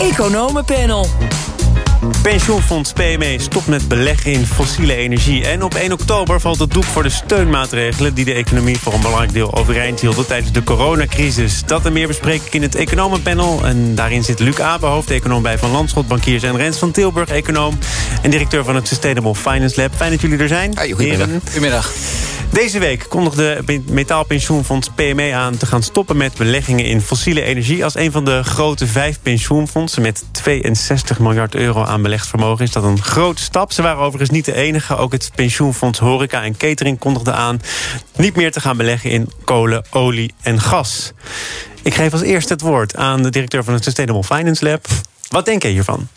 Economenpanel. Pensioenfonds PME stopt met beleggen in fossiele energie. En op 1 oktober valt het doek voor de steunmaatregelen... die de economie voor een belangrijk deel overeind hielden tijdens de coronacrisis. Dat en meer bespreek ik in het Economenpanel. En daarin zit Luc Abe, hoofdeconoom bij Van Landschot Bankiers... en Rens van Tilburg, econoom en directeur van het Sustainable Finance Lab. Fijn dat jullie er zijn. Hey, goedemiddag. Goedemiddag. Deze week kondigde metaalpensioenfonds PME aan te gaan stoppen met beleggingen in fossiele energie. Als een van de grote vijf pensioenfondsen met 62 miljard euro aan belegd vermogen is dat een grote stap. Ze waren overigens niet de enige. Ook het pensioenfonds Horeca en Catering kondigde aan niet meer te gaan beleggen in kolen, olie en gas. Ik geef als eerste het woord aan de directeur van het Sustainable Finance Lab. Wat denk je hiervan?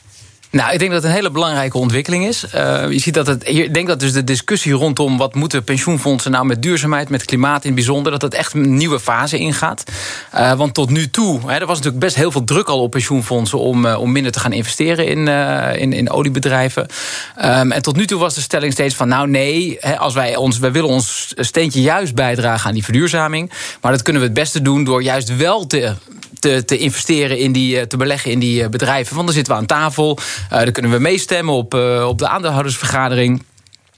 Nou, ik denk dat het een hele belangrijke ontwikkeling is. Uh, je ziet dat het, ik denk dat dus de discussie rondom wat moeten pensioenfondsen nou met duurzaamheid, met klimaat in bijzonder, dat het echt een nieuwe fase ingaat. Uh, want tot nu toe, hè, er was natuurlijk best heel veel druk al op pensioenfondsen om, uh, om minder te gaan investeren in, in, in oliebedrijven. Um, en tot nu toe was de stelling steeds van, nou nee, hè, als wij ons, wij willen ons steentje juist bijdragen aan die verduurzaming, maar dat kunnen we het beste doen door juist wel te te, te, investeren in die, te beleggen in die bedrijven. Want dan zitten we aan tafel. Uh, dan kunnen we meestemmen op, op de aandeelhoudersvergadering.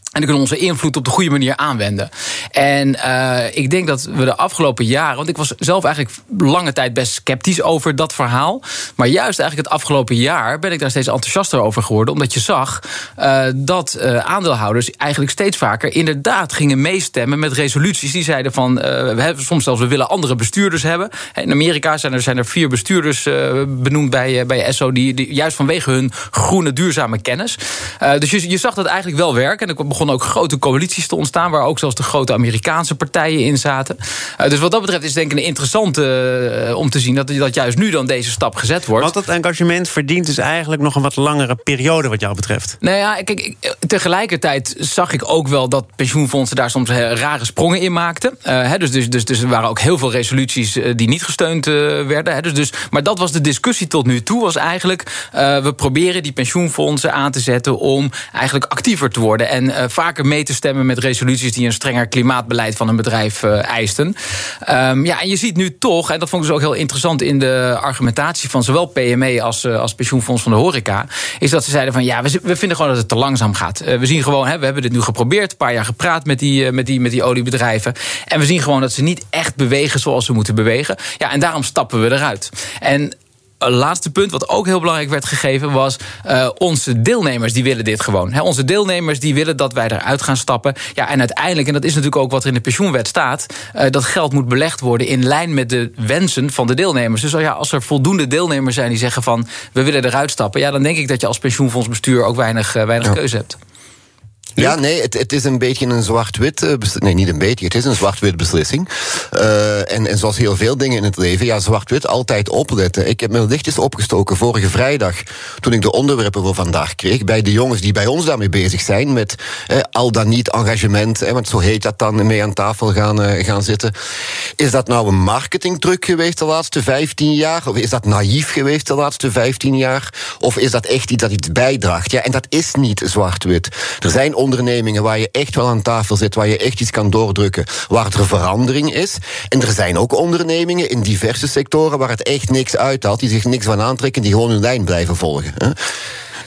En dan kunnen we onze invloed op de goede manier aanwenden. En uh, ik denk dat we de afgelopen jaren. Want ik was zelf eigenlijk lange tijd best sceptisch over dat verhaal. Maar juist eigenlijk het afgelopen jaar ben ik daar steeds enthousiaster over geworden. Omdat je zag uh, dat uh, aandeelhouders eigenlijk steeds vaker inderdaad gingen meestemmen met resoluties. Die zeiden van. we hebben soms zelfs we willen andere bestuurders hebben. In Amerika zijn er, zijn er vier bestuurders benoemd bij, bij SO. Die, die, juist vanwege hun groene, duurzame kennis. dus je, je zag dat eigenlijk wel werken. En ik begon ook grote coalities te ontstaan... waar ook zelfs de grote Amerikaanse partijen in zaten. Uh, dus wat dat betreft is denk ik een interessante uh, om te zien... Dat, dat juist nu dan deze stap gezet wordt. Want dat engagement verdient dus eigenlijk nog een wat langere periode... wat jou betreft. Nou ja, kijk, ik, tegelijkertijd zag ik ook wel... dat pensioenfondsen daar soms rare sprongen in maakten. Dus, dus, dus, dus er waren ook heel veel resoluties die niet gesteund werden. He, dus, dus, maar dat was de discussie tot nu toe. Was eigenlijk, we proberen die pensioenfondsen aan te zetten... om eigenlijk actiever te worden. En vaker mee te stemmen met resoluties die een strenger klimaatbeleid van een bedrijf uh, eisten. Um, ja, en je ziet nu toch, en dat vond ik dus ook heel interessant in de argumentatie van zowel PME als, uh, als pensioenfonds van de horeca, is dat ze zeiden van ja, we, we vinden gewoon dat het te langzaam gaat. Uh, we zien gewoon, hè, we hebben dit nu geprobeerd, een paar jaar gepraat met die, met, die, met die oliebedrijven. En we zien gewoon dat ze niet echt bewegen zoals ze moeten bewegen. Ja, en daarom stappen we eruit. En laatste punt, wat ook heel belangrijk werd gegeven, was uh, onze deelnemers die willen dit gewoon. He, onze deelnemers die willen dat wij eruit gaan stappen. Ja, en uiteindelijk, en dat is natuurlijk ook wat er in de pensioenwet staat, uh, dat geld moet belegd worden in lijn met de wensen van de deelnemers. Dus ja, als er voldoende deelnemers zijn die zeggen van we willen eruit stappen, ja, dan denk ik dat je als pensioenfondsbestuur ook weinig, uh, weinig ja. keuze hebt. Ja, nee, het, het, is een beetje een zwart-wit... Uh, nee, niet een beetje, het is een zwart-wit beslissing. Uh, en, en zoals heel veel dingen in het leven, ja, zwart-wit, altijd opletten. Ik heb mijn lichtjes opgestoken vorige vrijdag... toen ik de onderwerpen voor vandaag kreeg... bij de jongens die bij ons daarmee bezig zijn... met eh, al dan niet engagement, eh, want zo heet dat dan... mee aan tafel gaan, uh, gaan zitten. Is dat nou een marketingtruc geweest de laatste 15 jaar? Of is dat naïef geweest de laatste 15 jaar? Of is dat echt iets dat iets bijdraagt? Ja, en dat is niet zwart-wit. Er zijn ondernemingen waar je echt wel aan tafel zit, waar je echt iets kan doordrukken, waar er verandering is. En er zijn ook ondernemingen in diverse sectoren waar het echt niks uithaalt, die zich niks van aantrekken, die gewoon hun lijn blijven volgen. Hè.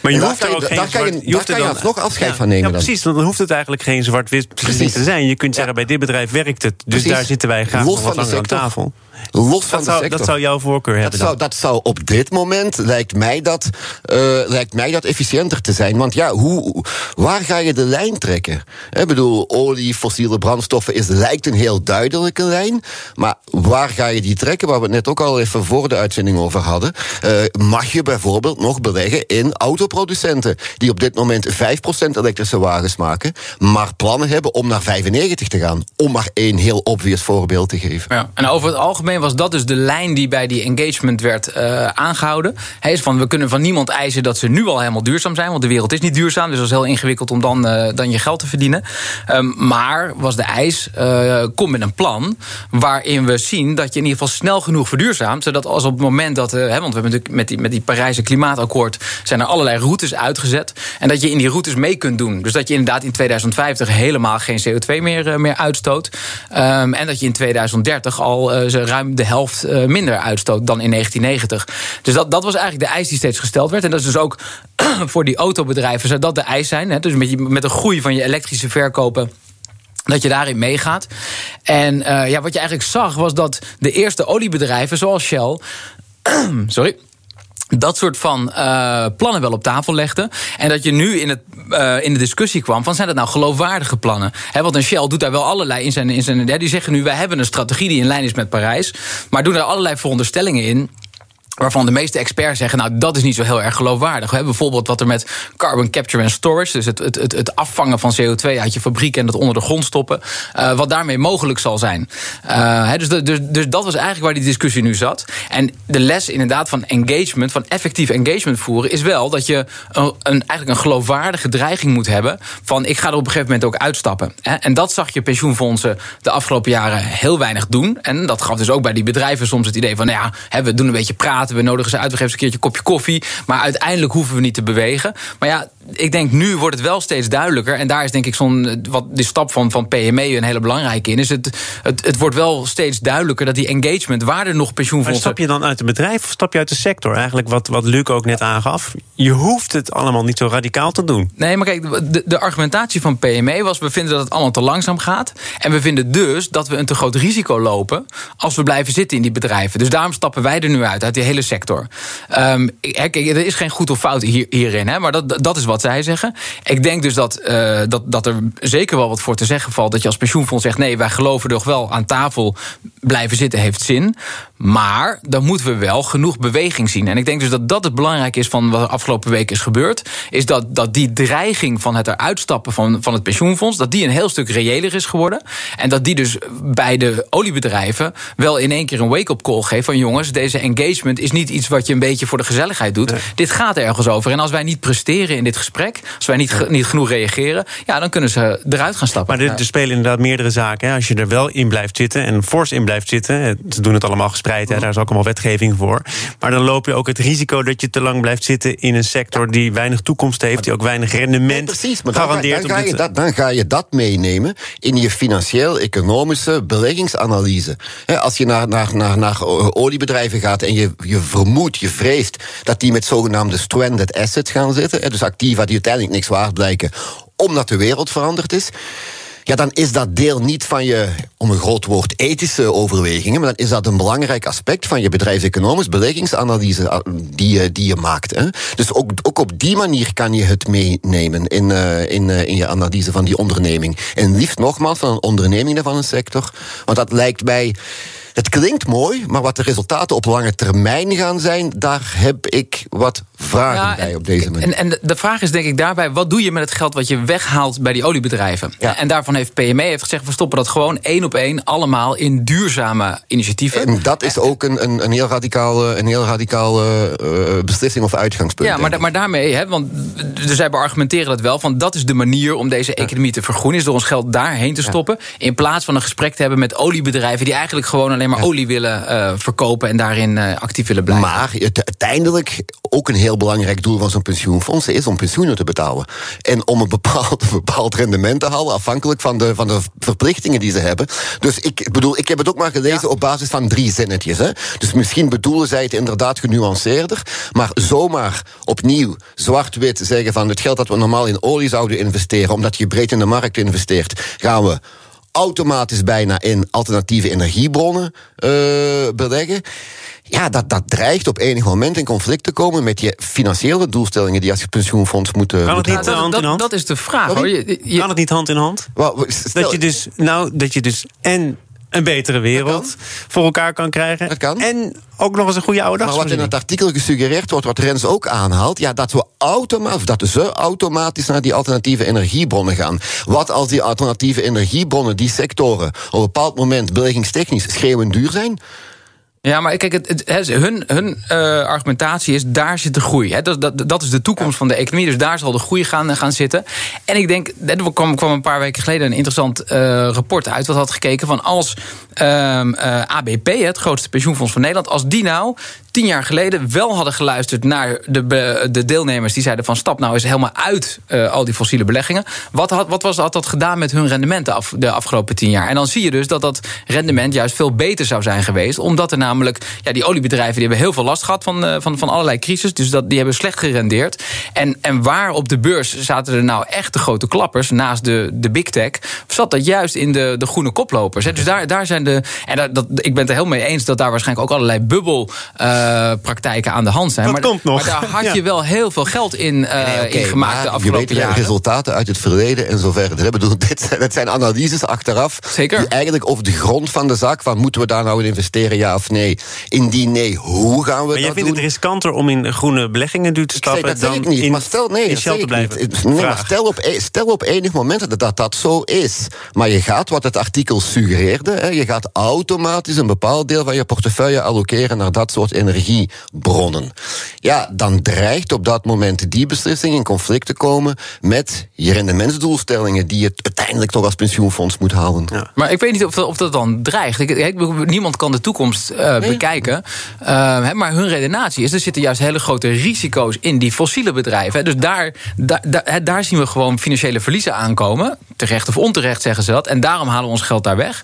Maar je hoeft er ook geen daar kan je, je, kan je nog afscheid ja, van nemen. Ja, precies, dan. dan hoeft het eigenlijk geen zwart-wit te zijn. Je kunt zeggen, bij dit bedrijf werkt het. Dus precies. daar zitten wij graag Los wat van langer aan tafel. Los van dat, zou, de sector. dat zou jouw voorkeur hebben. Dat zou, dat zou op dit moment, lijkt mij, dat, uh, lijkt mij dat efficiënter te zijn. Want ja, hoe, waar ga je de lijn trekken? Ik bedoel, olie, fossiele brandstoffen is, lijkt een heel duidelijke lijn. Maar waar ga je die trekken? Waar we het net ook al even voor de uitzending over hadden. Uh, mag je bijvoorbeeld nog beleggen in autoproducenten... die op dit moment 5% elektrische wagens maken... maar plannen hebben om naar 95 te gaan. Om maar één heel obvious voorbeeld te geven. Ja, en over het algemeen was dat dus de lijn die bij die engagement werd uh, aangehouden. Hij is van, we kunnen van niemand eisen dat ze nu al helemaal duurzaam zijn. Want de wereld is niet duurzaam. Dus dat is heel ingewikkeld om dan, uh, dan je geld te verdienen. Um, maar was de eis, uh, kom met een plan waarin we zien dat je in ieder geval snel genoeg verduurzaamt. Zodat als op het moment dat, hè, want we hebben natuurlijk met die, met die Parijse klimaatakkoord zijn er allerlei routes uitgezet. En dat je in die routes mee kunt doen. Dus dat je inderdaad in 2050 helemaal geen CO2 meer, meer uitstoot. Um, en dat je in 2030 al ruim de helft minder uitstoot dan in 1990. Dus dat, dat was eigenlijk de eis die steeds gesteld werd. En dat is dus ook voor die autobedrijven zou dat de eis zijn. Hè? Dus met, je, met een groei van je elektrische verkopen dat je daarin meegaat. En uh, ja, wat je eigenlijk zag was dat de eerste oliebedrijven, zoals Shell. sorry dat soort van uh, plannen wel op tafel legden. En dat je nu in, het, uh, in de discussie kwam van zijn dat nou geloofwaardige plannen? He, want een Shell doet daar wel allerlei in zijn. In zijn die zeggen nu wij hebben een strategie die in lijn is met Parijs. Maar doen er allerlei veronderstellingen in Waarvan de meeste experts zeggen, nou dat is niet zo heel erg geloofwaardig. We hebben bijvoorbeeld wat er met carbon capture and storage, dus het, het, het, het afvangen van CO2 uit je fabriek en dat onder de grond stoppen, uh, wat daarmee mogelijk zal zijn. Uh, dus, dus, dus dat was eigenlijk waar die discussie nu zat. En de les inderdaad van engagement, van effectief engagement voeren, is wel dat je een, een, eigenlijk een geloofwaardige dreiging moet hebben van ik ga er op een gegeven moment ook uitstappen. En dat zag je pensioenfondsen de afgelopen jaren heel weinig doen. En dat gaf dus ook bij die bedrijven soms het idee van, nou ja, we doen een beetje praten we nodigen ze uit, we geven ze een keertje een kopje koffie. Maar uiteindelijk hoeven we niet te bewegen. Maar ja, ik denk nu wordt het wel steeds duidelijker. En daar is denk ik zo'n wat die stap van, van PME een hele belangrijke in. Is het, het, het wordt wel steeds duidelijker dat die engagement, waar er nog pensioenfondsen. Maar stap je dan uit het bedrijf of stap je uit de sector? Eigenlijk wat, wat Luc ook net aangaf. Je hoeft het allemaal niet zo radicaal te doen. Nee, maar kijk, de, de argumentatie van PME was: we vinden dat het allemaal te langzaam gaat. En we vinden dus dat we een te groot risico lopen als we blijven zitten in die bedrijven. Dus daarom stappen wij er nu uit, uit die hele sector. Um, kijk, er is geen goed of fout hier, hierin, hè, maar dat, dat is wat zij zeggen. Ik denk dus dat, uh, dat, dat er zeker wel wat voor te zeggen valt. Dat je als pensioenfonds zegt: nee, wij geloven toch wel aan tafel blijven zitten heeft zin. Maar dan moeten we wel genoeg beweging zien. En ik denk dus dat dat het belangrijk is van wat er afgelopen week is gebeurd. Is dat, dat die dreiging van het eruit stappen van, van het pensioenfonds. dat die een heel stuk reëler is geworden. En dat die dus bij de oliebedrijven wel in één keer een wake-up call geeft. van jongens, deze engagement is niet iets wat je een beetje voor de gezelligheid doet. Dit gaat ergens over. En als wij niet presteren in dit gesprek. als wij niet, niet genoeg reageren. ja, dan kunnen ze eruit gaan stappen. Maar er, er spelen inderdaad meerdere zaken. Hè. Als je er wel in blijft zitten en fors in blijft zitten. ze doen het allemaal daar is ook allemaal wetgeving voor. Maar dan loop je ook het risico dat je te lang blijft zitten in een sector die weinig toekomst heeft, die ook weinig rendement precies, maar garandeert. Dan ga, dan, ga je dat, dan ga je dat meenemen in je financieel-economische beleggingsanalyse. als je naar, naar, naar, naar oliebedrijven gaat en je, je vermoedt, je vreest dat die met zogenaamde stranded assets gaan zitten, dus activa die uiteindelijk niks waard blijken, omdat de wereld veranderd is ja, dan is dat deel niet van je, om een groot woord, ethische overwegingen, maar dan is dat een belangrijk aspect van je bedrijfseconomisch beleggingsanalyse ah, die, je, die je maakt. Hè. Dus ook, ook op die manier kan je het meenemen in, uh, in, uh, in je analyse van die onderneming. En liefst nogmaals van een onderneming van een sector, want dat lijkt mij het klinkt mooi, maar wat de resultaten op lange termijn gaan zijn, daar heb ik wat vragen bij op deze manier. En, en de vraag is denk ik daarbij, wat doe je met het geld wat je weghaalt bij die oliebedrijven? Ja. En daarvan heeft PME heeft gezegd, we stoppen dat gewoon één op één allemaal in duurzame initiatieven. En dat is ook een, een, een heel radicaal, een heel radicaal uh, beslissing of uitgangspunt. Ja, maar, maar daarmee, hè, want dus zij beargumenteren dat wel, van dat is de manier om deze economie te vergroenen, is door ons geld daarheen te stoppen, in plaats van een gesprek te hebben met oliebedrijven die eigenlijk gewoon alleen maar olie willen uh, verkopen en daarin uh, actief willen blijven. Maar het, uiteindelijk ook een heel belangrijk doel van zo'n pensioenfonds is om pensioenen te betalen. En om een bepaald, bepaald rendement te halen, afhankelijk van de, van de verplichtingen die ze hebben. Dus ik bedoel, ik heb het ook maar gelezen op basis van drie zinnetjes. Hè. Dus misschien bedoelen zij het inderdaad genuanceerder. Maar zomaar opnieuw zwart-wit zeggen van het geld dat we normaal in olie zouden investeren, omdat je breed in de markt investeert, gaan we automatisch bijna in alternatieve energiebronnen uh, beleggen. Ja, dat, dat dreigt op enig moment in conflict te komen met je financiële doelstellingen die als pensioenfonds moeten. Kan het niet hand in hand? Dat, is de vraag. Hoor. Je, je, kan het niet hand in hand? dat je dus, nou, dat je dus en een betere wereld voor elkaar kan krijgen. Dat kan. En ook nog eens een goede oude Maar wat in het artikel gesuggereerd wordt, wat Rens ook aanhaalt, ja, dat we automatisch, dat ze automatisch naar die alternatieve energiebronnen gaan. Wat als die alternatieve energiebronnen, die sectoren, op een bepaald moment beleggingstechnisch schreeuwend duur zijn? Ja, maar kijk, het, hun, hun uh, argumentatie is, daar zit de groei. Hè. Dat, dat, dat is de toekomst van de economie, dus daar zal de groei gaan, gaan zitten. En ik denk, er kwam, kwam een paar weken geleden een interessant uh, rapport uit... wat had gekeken van als ehm, eh, ABP, het grootste pensioenfonds van Nederland, als die nou tien jaar geleden wel hadden geluisterd naar de, de deelnemers die zeiden van stap nou eens helemaal uit uh, al die fossiele beleggingen. Wat, had, wat was, had dat gedaan met hun rendementen af, de afgelopen tien jaar? En dan zie je dus dat dat rendement juist veel beter zou zijn geweest. Omdat er namelijk, ja, die oliebedrijven die hebben heel veel last gehad van, uh, van, van allerlei crisis. Dus dat, die hebben slecht gerendeerd. En, en waar op de beurs zaten er nou echt de grote klappers naast de, de big tech, zat dat juist in de, de groene koplopers. Dus daar, daar zijn de. En dat, dat, ik ben het er heel mee eens dat daar waarschijnlijk ook allerlei bubbel. Uh, praktijken aan de hand zijn. Dat maar, komt nog. maar daar had je wel heel veel geld in, uh, nee, okay, in gemaakt de afgelopen je weet, jaren. resultaten uit het verleden en zo verder. Ik bedoel, dit, dit zijn analyses achteraf. Zeker. Die eigenlijk over de grond van de zaak, van moeten we daar nou in investeren, ja of nee? Indien nee, hoe gaan we maar dat jij vindt doen? het riskanter om in groene beleggingen duur te Ik zeg, stappen dat dan ik niet, in, maar stel, nee, in dat Shell te ik blijven? niet. Nee, maar stel op, e- stel op enig moment dat, dat dat zo is. Maar je gaat, wat het artikel suggereerde, hè, je gaat automatisch een bepaald deel van je portefeuille allokeren naar dat soort energiebronnen. Ja, dan dreigt op dat moment die beslissing in conflict te komen met je rendementsdoelstellingen die je uiteindelijk toch als pensioenfonds moet halen. Ja. Maar ik weet niet of dat, of dat dan dreigt. Ik, ik- niemand kan de toekomst eh, bekijken. Eh, hè, maar hun redenatie is, er zitten juist hele grote risico's in die fossiele bedrijven. Hè. Dus daar, daar, daar zien we gewoon financiële verliezen aankomen. Terecht of onterecht zeggen ze dat. En daarom halen we ons geld daar weg.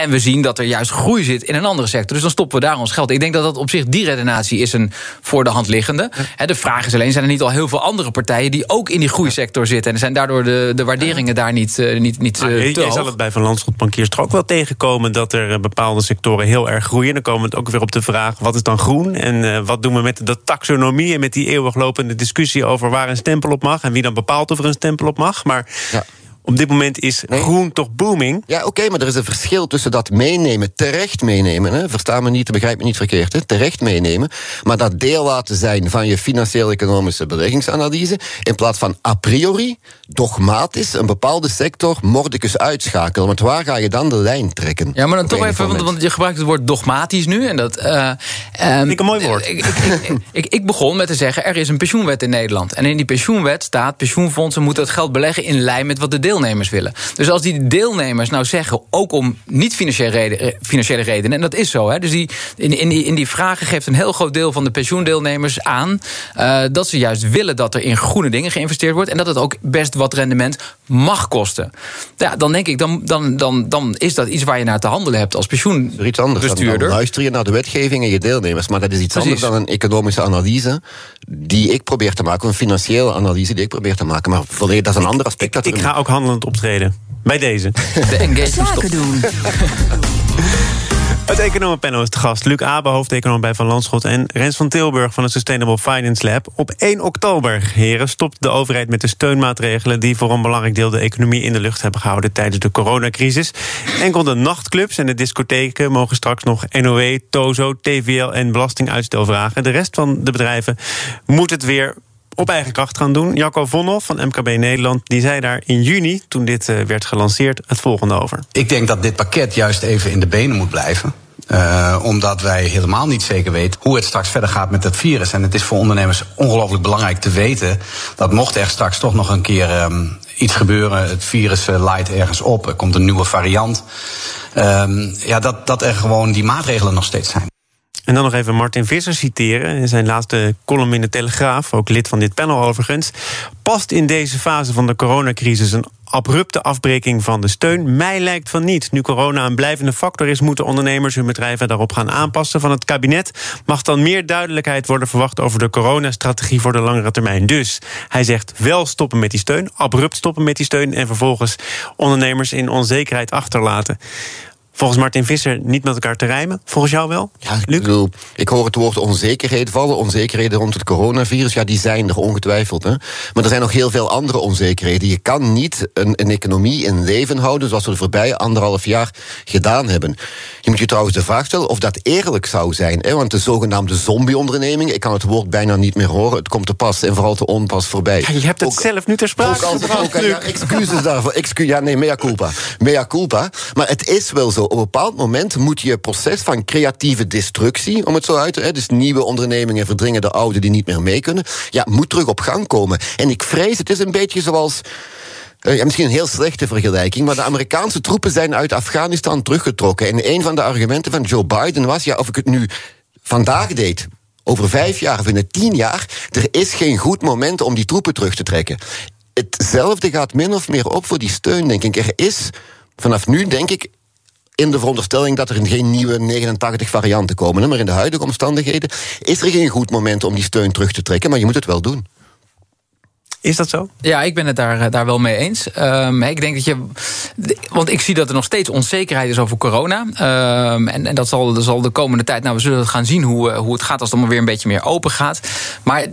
En we zien dat er juist groei zit in een andere sector. Dus dan stoppen we daar ons geld. Ik denk dat dat op zich, die redenatie is een voor de hand liggende. Hè, De vraag is alleen, zijn er niet al heel veel andere partijen... die ook in die groeisector zitten? En zijn daardoor de, de waarderingen daar niet, eh, niet, niet Maar eh, je- te jij zal het bij Van Landschot Bankiers toch ook wel tegenkomen dat er eh, bepaalde sectoren heel erg groeien. Dan komen we het ook weer op de vraag: wat is dan groen? En wat doen we met de taxonomie en met die eeuwiglopende discussie over waar een stempel op mag en wie dan bepaalt of er een stempel op mag? Maar Ja. Op dit moment is Nee. groen toch booming. Ja, oké, maar er is een verschil tussen dat meenemen, terecht meenemen, hè, versta me niet, begrijp me niet verkeerd, hè, terecht meenemen, maar dat deel laten zijn van je financieel-economische beleggingsanalyse, in plaats van a priori, dogmatisch, een bepaalde sector mordicus uitschakelen. Want waar ga je dan de lijn trekken? Ja, maar dan toch even, want, je gebruikt het woord dogmatisch nu. En dat, eh, ehm, Vind ik een mooi woord. Ik, ik, ik, ik, ik begon met te zeggen, er is een pensioenwet in Nederland. En in die pensioenwet staat, pensioenfondsen moeten het geld beleggen... in lijn met wat de deelnemers willen. Dus als die deelnemers nou zeggen, ook om niet-financiële reden, eh, financiële redenen... en dat is zo, hè, dus die, in, in, die, in die vragen geeft een heel groot deel van de pensioendeelnemers aan... eh, dat ze juist willen dat er in groene dingen geïnvesteerd wordt... en dat het ook best wat rendement mag kosten. Ja, dan denk ik, dan, dan, dan, dan is dat iets waar je naar te handelen hebt als iets anders. Dan, dan pensioenbestuurder. luister je naar de wetgeving en je deelnemers. Maar dat is iets Precies. anders dan een economische analyse die ik probeer te maken. Een financiële analyse die ik probeer te maken. Maar volledig, dat is een ander aspect. dat Ik ga ook handelend optreden. Bij deze. De engagement stop. Zaken doen. Het economenpanel is te gast. Luc Abe, hoofdeconoom bij Van Landschot... en Rens van Tilburg van het Sustainable Finance Lab. Op 1 oktober, heren, stopt de overheid met de steunmaatregelen... die voor een belangrijk deel de economie in de lucht hebben gehouden... tijdens de coronacrisis. Enkel de nachtclubs en de discotheken mogen straks nog NOW, TOZO, TVL en belastinguitstel vragen. De rest van de bedrijven moet het weer op eigen kracht gaan doen. Jacco Vonhoff van MKB Nederland die zei daar in juni... toen dit eh, werd gelanceerd, het volgende over. Ik denk dat dit pakket juist even in de benen moet blijven. Eh, omdat wij helemaal niet zeker weten hoe het straks verder gaat met het virus. En het is voor ondernemers ongelooflijk belangrijk te weten dat mocht er straks toch nog een keer ehm, iets gebeuren, het virus laait ergens op, er komt een nieuwe variant. ehm, ja, dat, dat er gewoon die maatregelen nog steeds zijn. En dan nog even Martin Visser citeren. In zijn laatste column in de Telegraaf, ook lid van dit panel overigens. Past in deze fase van de coronacrisis een abrupte afbreking van de steun? Mij lijkt van niet. Nu corona een blijvende factor is, moeten ondernemers hun bedrijven daarop gaan aanpassen. Van het kabinet mag dan meer duidelijkheid worden verwacht over de coronastrategie voor de langere termijn. Dus hij zegt wel stoppen met die steun, abrupt stoppen met die steun en vervolgens ondernemers in onzekerheid achterlaten. Volgens Martin Visser niet met elkaar te rijmen. Volgens jou wel? Ja, ik, Luc? bedoel, ik hoor het woord onzekerheid vallen. Onzekerheden rond het coronavirus. Ja, die zijn er ongetwijfeld. Hè. Maar er zijn nog heel veel andere onzekerheden. Je kan niet een, een economie in leven houden zoals we de voorbije anderhalf jaar gedaan hebben. Je moet je trouwens de vraag stellen of dat eerlijk zou zijn. Hè. Want de zogenaamde zombie-onderneming, ik kan het woord bijna niet meer horen. Het komt te pas en vooral te onpas voorbij. Ja, je hebt het Ook- zelf nu ter sprake ook ja, excuses daarvoor. Excu ja, nee, mea culpa. Mea culpa. Maar het is wel zo. Op een bepaald moment moet je proces van creatieve destructie, om het zo uit te hè, dus nieuwe ondernemingen verdringen de oude die niet meer mee kunnen, ja, moet terug op gang komen. En ik vrees, het is een beetje zoals ja, misschien een heel slechte vergelijking, maar de Amerikaanse troepen zijn uit Afghanistan teruggetrokken. En een van de argumenten van Joe Biden was: ja, of ik het nu vandaag deed, over vijf jaar of in tien jaar, er is geen goed moment om die troepen terug te trekken. Hetzelfde gaat min of meer op voor die steun, denk ik. Er is vanaf nu, denk ik, in de veronderstelling dat er geen nieuwe 89 varianten komen. Maar in de huidige omstandigheden is er geen goed moment om die steun terug te trekken, maar je moet het wel doen. Is dat zo? Ja, ik ben het daar, eh, daar wel mee eens. Um, ik denk dat je. Want ik zie dat er nog steeds onzekerheid is over corona. Um, en, en dat, zal, zal de komende tijd. Nou, we zullen gaan zien hoe, eh, hoe het gaat als het allemaal weer een beetje meer open gaat. Maar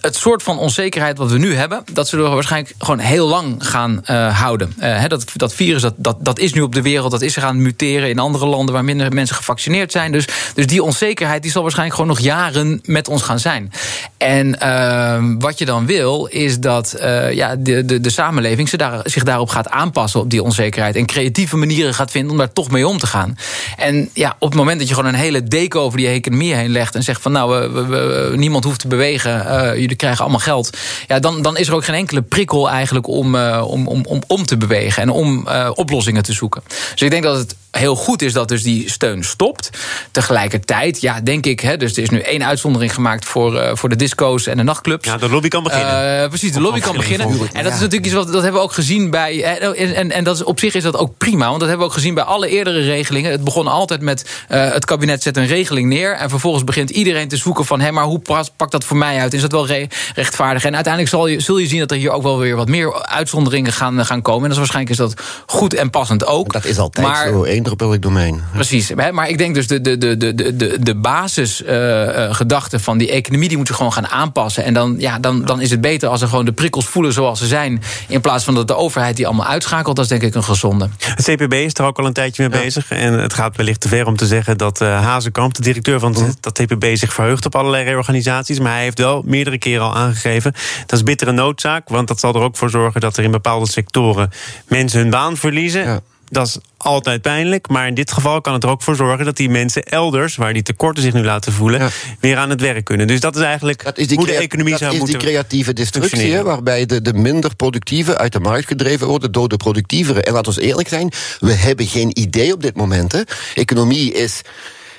het soort van onzekerheid wat we nu hebben, dat zullen we waarschijnlijk gewoon heel lang gaan uh, houden. Dat, dat virus dat, dat, dat is nu op de wereld, dat is er gaan muteren in andere landen waar minder mensen gevaccineerd zijn. Dus, dus die onzekerheid die zal waarschijnlijk gewoon nog jaren met ons gaan zijn. En uh, wat je dan wil, is dat dat uh, ja, de, de, de samenleving zich, daar, zich daarop gaat aanpassen op die onzekerheid. En creatieve manieren gaat vinden om daar toch mee om te gaan. En ja, op het moment dat je gewoon een hele deken over die economie heen legt. en zegt van nou, we, niemand hoeft te bewegen, uh, jullie krijgen allemaal geld. Ja, dan, dan is er ook geen enkele prikkel eigenlijk om, uh, om, om, om, om te bewegen en om oplossingen te zoeken. Dus ik denk dat het heel goed is dat dus die steun stopt. Tegelijkertijd, ja, denk ik, hè, dus er is nu één uitzondering gemaakt voor, uh, voor de disco's en de nachtclubs. Ja, de lobby kan beginnen. Uh, precies, de lobby kan beginnen. En dat is natuurlijk iets wat dat hebben we ook gezien bij. En, en, en dat is, op zich is dat ook prima, want dat hebben we ook gezien bij alle eerdere regelingen. Het begon altijd met uh, het kabinet zet een regeling neer. En vervolgens begint iedereen te zoeken van hé, maar hoe pakt dat voor mij uit? Is dat wel re rechtvaardig? En uiteindelijk zal je, zul je zien dat er hier ook wel weer wat meer uitzonderingen gaan, gaan komen. En dat is waarschijnlijk is dat goed en passend ook. Dat is altijd maar, zo public domein. Precies, maar ik denk dus de, de, de, de, de, de basisgedachte uh, van die economie... die moeten gewoon gaan aanpassen. En dan, ja, dan, dan is het beter als ze gewoon de prikkels voelen zoals ze zijn... in plaats van dat de overheid die allemaal uitschakelt. Dat is denk ik een gezonde. Het CPB is er ook al een tijdje mee bezig. En het gaat wellicht te ver om te zeggen dat uh, Hazekamp... de directeur van het, dat TPB zich verheugt op allerlei reorganisaties. Maar hij heeft wel meerdere keren al aangegeven... dat is bittere noodzaak, want dat zal er ook voor zorgen... dat er in bepaalde sectoren mensen hun baan verliezen... Ja. Dat is altijd pijnlijk. Maar in dit geval kan het er ook voor zorgen dat die mensen elders, waar die tekorten zich nu laten voelen, weer aan het werk kunnen. Dus dat is eigenlijk dat is hoe de economie zou moeten. Dat is die creatieve destructie, waarbij de, de minder productieve uit de markt gedreven worden door de productievere. En laten we eerlijk zijn, we hebben geen idee op dit moment. Hè. Economie is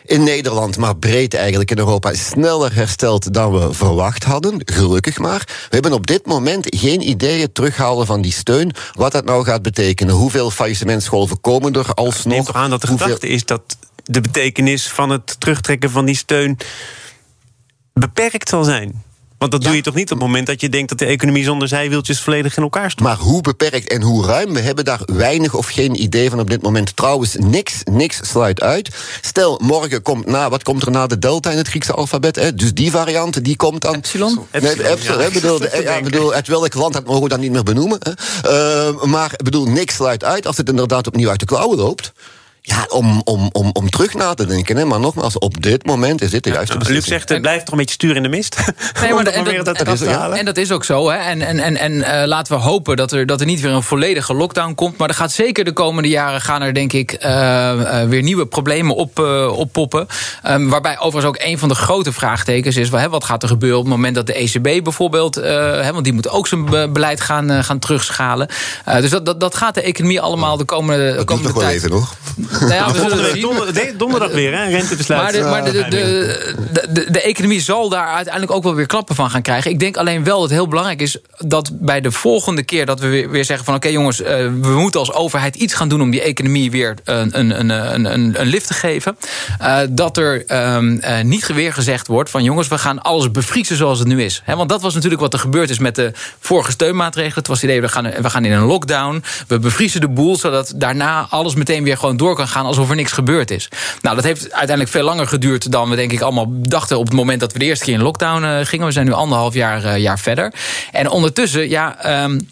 in Nederland, maar breed eigenlijk in Europa, sneller hersteld dan we verwacht hadden. Gelukkig maar. We hebben op dit moment geen ideeën terughalen van die steun. Wat dat nou gaat betekenen. Hoeveel faillissementsgolven komen er alsnog? Neem toch aan dat de hoeveel... gedachte is dat de betekenis van het terugtrekken van die steun beperkt zal zijn. Want dat doe je toch niet op het moment dat je denkt dat de economie zonder zijwieltjes volledig in elkaar stort. Maar hoe beperkt en hoe ruim? We hebben daar weinig of geen idee van op dit moment. Trouwens, niks, niks sluit uit. Stel, morgen komt na, wat komt er na de delta in het Griekse alfabet? Hè? Dus die variant, die komt dan. Epsilon? Nee, epsilon, ja. bedoel, ja, bedoel, uit welk land, dat mogen we dan niet meer benoemen. Hè? Uh, maar bedoel, niks sluit uit als het inderdaad opnieuw uit de klauwen loopt. Ja, om, om, om, om terug na te denken. Hè. Maar nogmaals, op dit moment is dit de juiste ja, Luc zegt, het blijft toch een beetje stuur in de mist. Nee, maar en, dat, dat, is, ja. en dat is ook zo. Hè. En, en, en, en uh, laten we hopen dat er, dat er niet weer een volledige lockdown komt. Maar er gaat zeker de komende jaren gaan er, denk ik, uh, uh, weer nieuwe problemen op, oppoppen. Um, waarbij overigens ook een van de grote vraagtekens is... Hè, wat gaat er gebeuren op het moment dat de ECB bijvoorbeeld... Hè, want die moet ook zijn beleid gaan, gaan terugschalen. dus dat, dat, dat gaat de economie allemaal de komende, de komende tijd... even nog. Nou ja, we zullen Donder, donderdag weer, hè? Rentebesluit. Maar, de, maar de, de, de, de, economie zal daar uiteindelijk ook wel weer klappen van gaan krijgen. Ik denk alleen wel dat het heel belangrijk is dat bij de volgende keer dat we weer, zeggen van oké jongens, uh, we moeten als overheid iets gaan doen om die economie weer een, een, een, een, een lift te geven. Uh, dat er um, uh, niet weer gezegd wordt van jongens, we gaan alles bevriezen zoals het nu is. Want dat was natuurlijk wat er gebeurd is met de vorige steunmaatregelen. Het was het idee, we gaan, we gaan in een lockdown. We bevriezen de boel, zodat daarna alles meteen weer gewoon door kan gaan alsof er niks gebeurd is. Nou, dat heeft uiteindelijk veel langer geduurd dan we denk ik allemaal dachten op het moment dat we de eerste keer in lockdown uh, gingen. We zijn nu anderhalf jaar, uh, jaar verder. En ondertussen, ja. Um,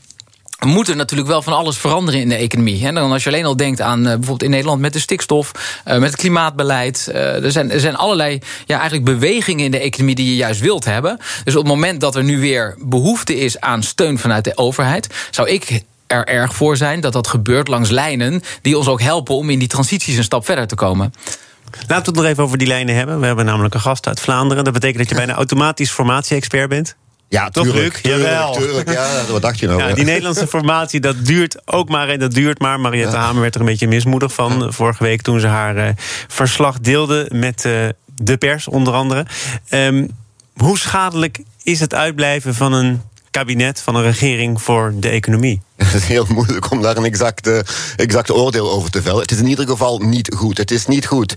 moet er natuurlijk wel van alles veranderen in de economie. En dan als je alleen al denkt aan uh, bijvoorbeeld in Nederland met de stikstof, met het klimaatbeleid. Er, zijn, er zijn allerlei ja, eigenlijk bewegingen in de economie die je juist wilt hebben. Dus op het moment dat er nu weer behoefte is aan steun vanuit de overheid, zou ik er erg voor zijn dat dat gebeurt langs lijnen die ons ook helpen om in die transities een stap verder te komen. Laten we het nog even over die lijnen hebben. We hebben namelijk een gast uit Vlaanderen. Dat betekent dat je bijna automatisch formatie-expert bent. Ja, Toch, tuurlijk, Luc? tuurlijk, Jawel. tuurlijk, ja, wat dacht je nou? Ja, die Nederlandse formatie, dat duurt ook maar en dat duurt maar. Mariette Hamer werd er een beetje mismoedig van vorige week... toen ze haar eh, verslag deelde met eh, de pers, onder andere. Ehm, hoe schadelijk is het uitblijven van een kabinet, van een regering... voor de economie? Het is heel moeilijk om daar een exacte, exacte oordeel over te vellen. Het is in ieder geval niet goed. Het is niet goed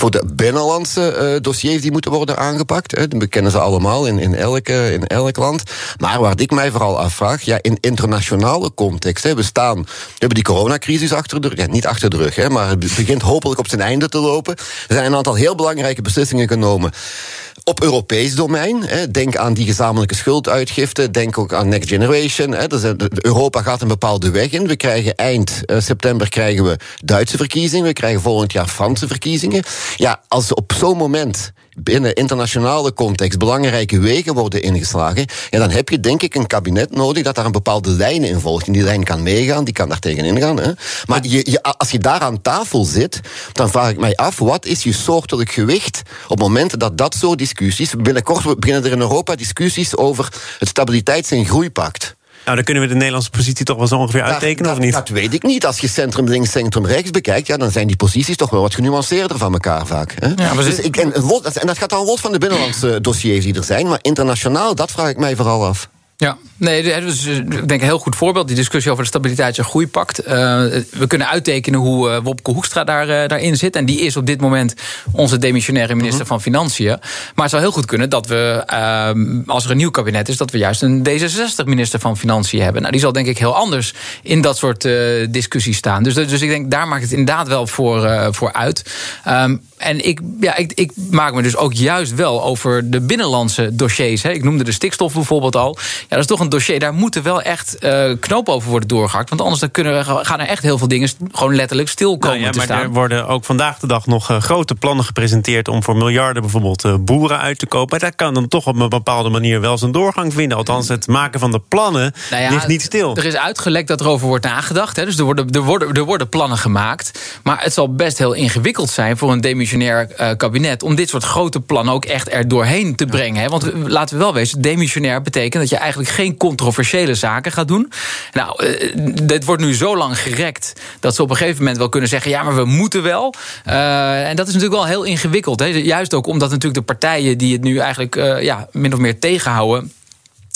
voor de binnenlandse uh, dossiers die moeten worden aangepakt. Hè. Dat kennen ze allemaal in, in, elk, uh, in elk land. Maar waar ik mij vooral afvraag, ja, in internationale context. Hè, we staan, we hebben die coronacrisis achter de rug. Niet achter de rug, hè, maar het begint hopelijk op zijn einde te lopen. Er zijn een aantal heel belangrijke beslissingen genomen op Europees domein. Hè. Denk aan die gezamenlijke schulduitgifte. Denk ook aan Next Generation. Hè. Europa gaat een bepaalde weg in. We krijgen eind uh, september krijgen we Duitse verkiezingen. We krijgen volgend jaar Franse verkiezingen. Ja, als op zo'n moment binnen internationale context belangrijke wegen worden ingeslagen, ja, dan heb je denk ik een kabinet nodig dat daar een bepaalde lijn in volgt. En die lijn kan meegaan, die kan daar tegenin gaan. Hè. Maar je, als je daar aan tafel zit, dan vraag ik mij af, wat is je soortelijk gewicht op momenten dat dat soort discussies, binnenkort beginnen er in Europa discussies over het stabiliteits- en groeipact. Nou, dan kunnen we de Nederlandse positie toch wel zo ongeveer uittekenen, dat, of niet? Dat weet ik niet. Als je centrum links, centrum rechts bekijkt, ja, dan zijn die posities toch wel wat genuanceerder van elkaar vaak. Hè? Ja, dus ik, en, en dat gaat dan los van de binnenlandse dossiers die er zijn, maar internationaal, dat vraag ik mij vooral af. Ja, nee, dus, ik denk een heel goed voorbeeld. Die discussie over de stabiliteits- en groeipact. Uh, we kunnen uittekenen hoe uh, Wopke Hoekstra daar, uh, daarin zit. En die is op dit moment onze demissionaire minister -hmm. van Financiën. Maar het zou heel goed kunnen dat we, als er een nieuw kabinet is... dat we juist een D66-minister van Financiën hebben. Nou, die zal denk ik heel anders in dat soort discussies staan. Dus, dus ik denk, daar maakt het inderdaad wel voor, voor uit. Um, en ik, ja, ik, ik maak me dus ook juist wel over de binnenlandse dossiers. Hè. Ik noemde de stikstof bijvoorbeeld al. Ja, dat is toch een dossier, daar moeten wel echt uh, knopen over worden doorgehakt. Want anders dan kunnen, gaan er echt heel veel dingen gewoon letterlijk stil komen nou ja, te maar staan. Er worden ook vandaag de dag nog uh, grote plannen gepresenteerd... om voor miljarden bijvoorbeeld uh, boeren uit te kopen. Dat kan dan toch op een bepaalde manier wel zijn doorgang vinden. Althans, het maken van de plannen nou ja, ligt niet stil. Er is uitgelekt dat er over wordt nagedacht. Hè. Dus er worden, er, worden, er worden plannen gemaakt. Maar het zal best heel ingewikkeld zijn voor een demissionair kabinet... om dit soort grote plannen ook echt er doorheen te brengen. Hè? Want laten we wel wezen, demissionair betekent... dat je eigenlijk geen controversiële zaken gaat doen. Nou, uh, dit wordt nu zo lang gerekt... dat ze op een gegeven moment wel kunnen zeggen... ja, maar we moeten wel. Uh, en dat is natuurlijk wel heel ingewikkeld. Hè? Juist ook omdat natuurlijk de partijen die het nu eigenlijk... ja, min of meer tegenhouden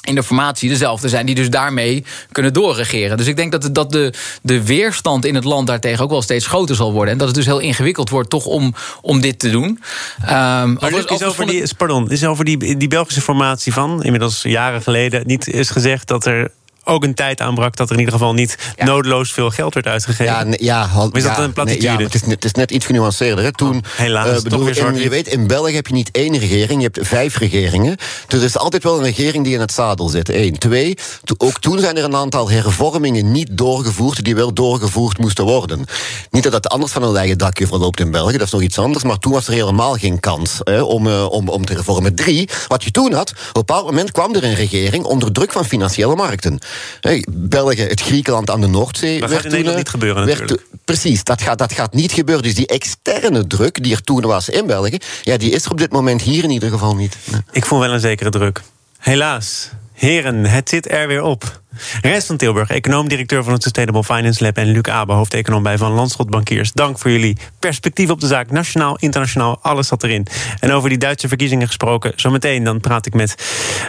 in de formatie dezelfde zijn... die dus daarmee kunnen doorregeren. Dus ik denk dat, de, dat de, de weerstand in het land daartegen ook wel steeds groter zal worden. En dat het dus heel ingewikkeld wordt toch om, om dit te doen. Um, maar is, is over, die, pardon, is over die, die Belgische formatie van... inmiddels jaren geleden niet is gezegd dat er ook een tijd aanbrak dat er in ieder geval niet ja. nodeloos veel geld werd uitgegeven. Ja, nee, ja, of is dat ja, een platitude? Nee, ja, het, is net, het is net iets genuanceerder. Hè. Toen, oh, helaas, uh, bedoel, in, je weet, in België heb je niet één regering, je hebt vijf regeringen. Dus er is altijd wel een regering die in het zadel zit. Eén. Twee, to, ook toen zijn er een aantal hervormingen niet doorgevoerd die wel doorgevoerd moesten worden. Niet dat het anders van een eigen dakje verloopt in België, dat is nog iets anders. Maar toen was er helemaal geen kans hè, om, uh, om, om te hervormen. Drie, wat je toen had, op een bepaald moment kwam er een regering onder druk van financiële markten. Hey, België, het Griekenland aan de Noordzee. Dat gaat in Nederland niet gebeuren werd, natuurlijk. Precies, dat gaat, dat gaat niet gebeuren. Dus die externe druk die er toen was in België... Ja, die is er op dit moment hier in ieder geval niet. Nee. Ik voel wel een zekere druk. Helaas. Heren, het zit er weer op. Rens van Tilburg, econoom-directeur van het Sustainable Finance Lab... en Luc Abe, hoofdeconoom bij Van Landschot Bankiers. Dank voor jullie perspectief op de zaak. Nationaal, internationaal, alles zat erin. En over die Duitse verkiezingen gesproken... zometeen dan praat ik met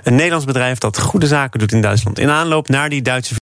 een Nederlands bedrijf... dat goede zaken doet in Duitsland. In aanloop naar die Duitse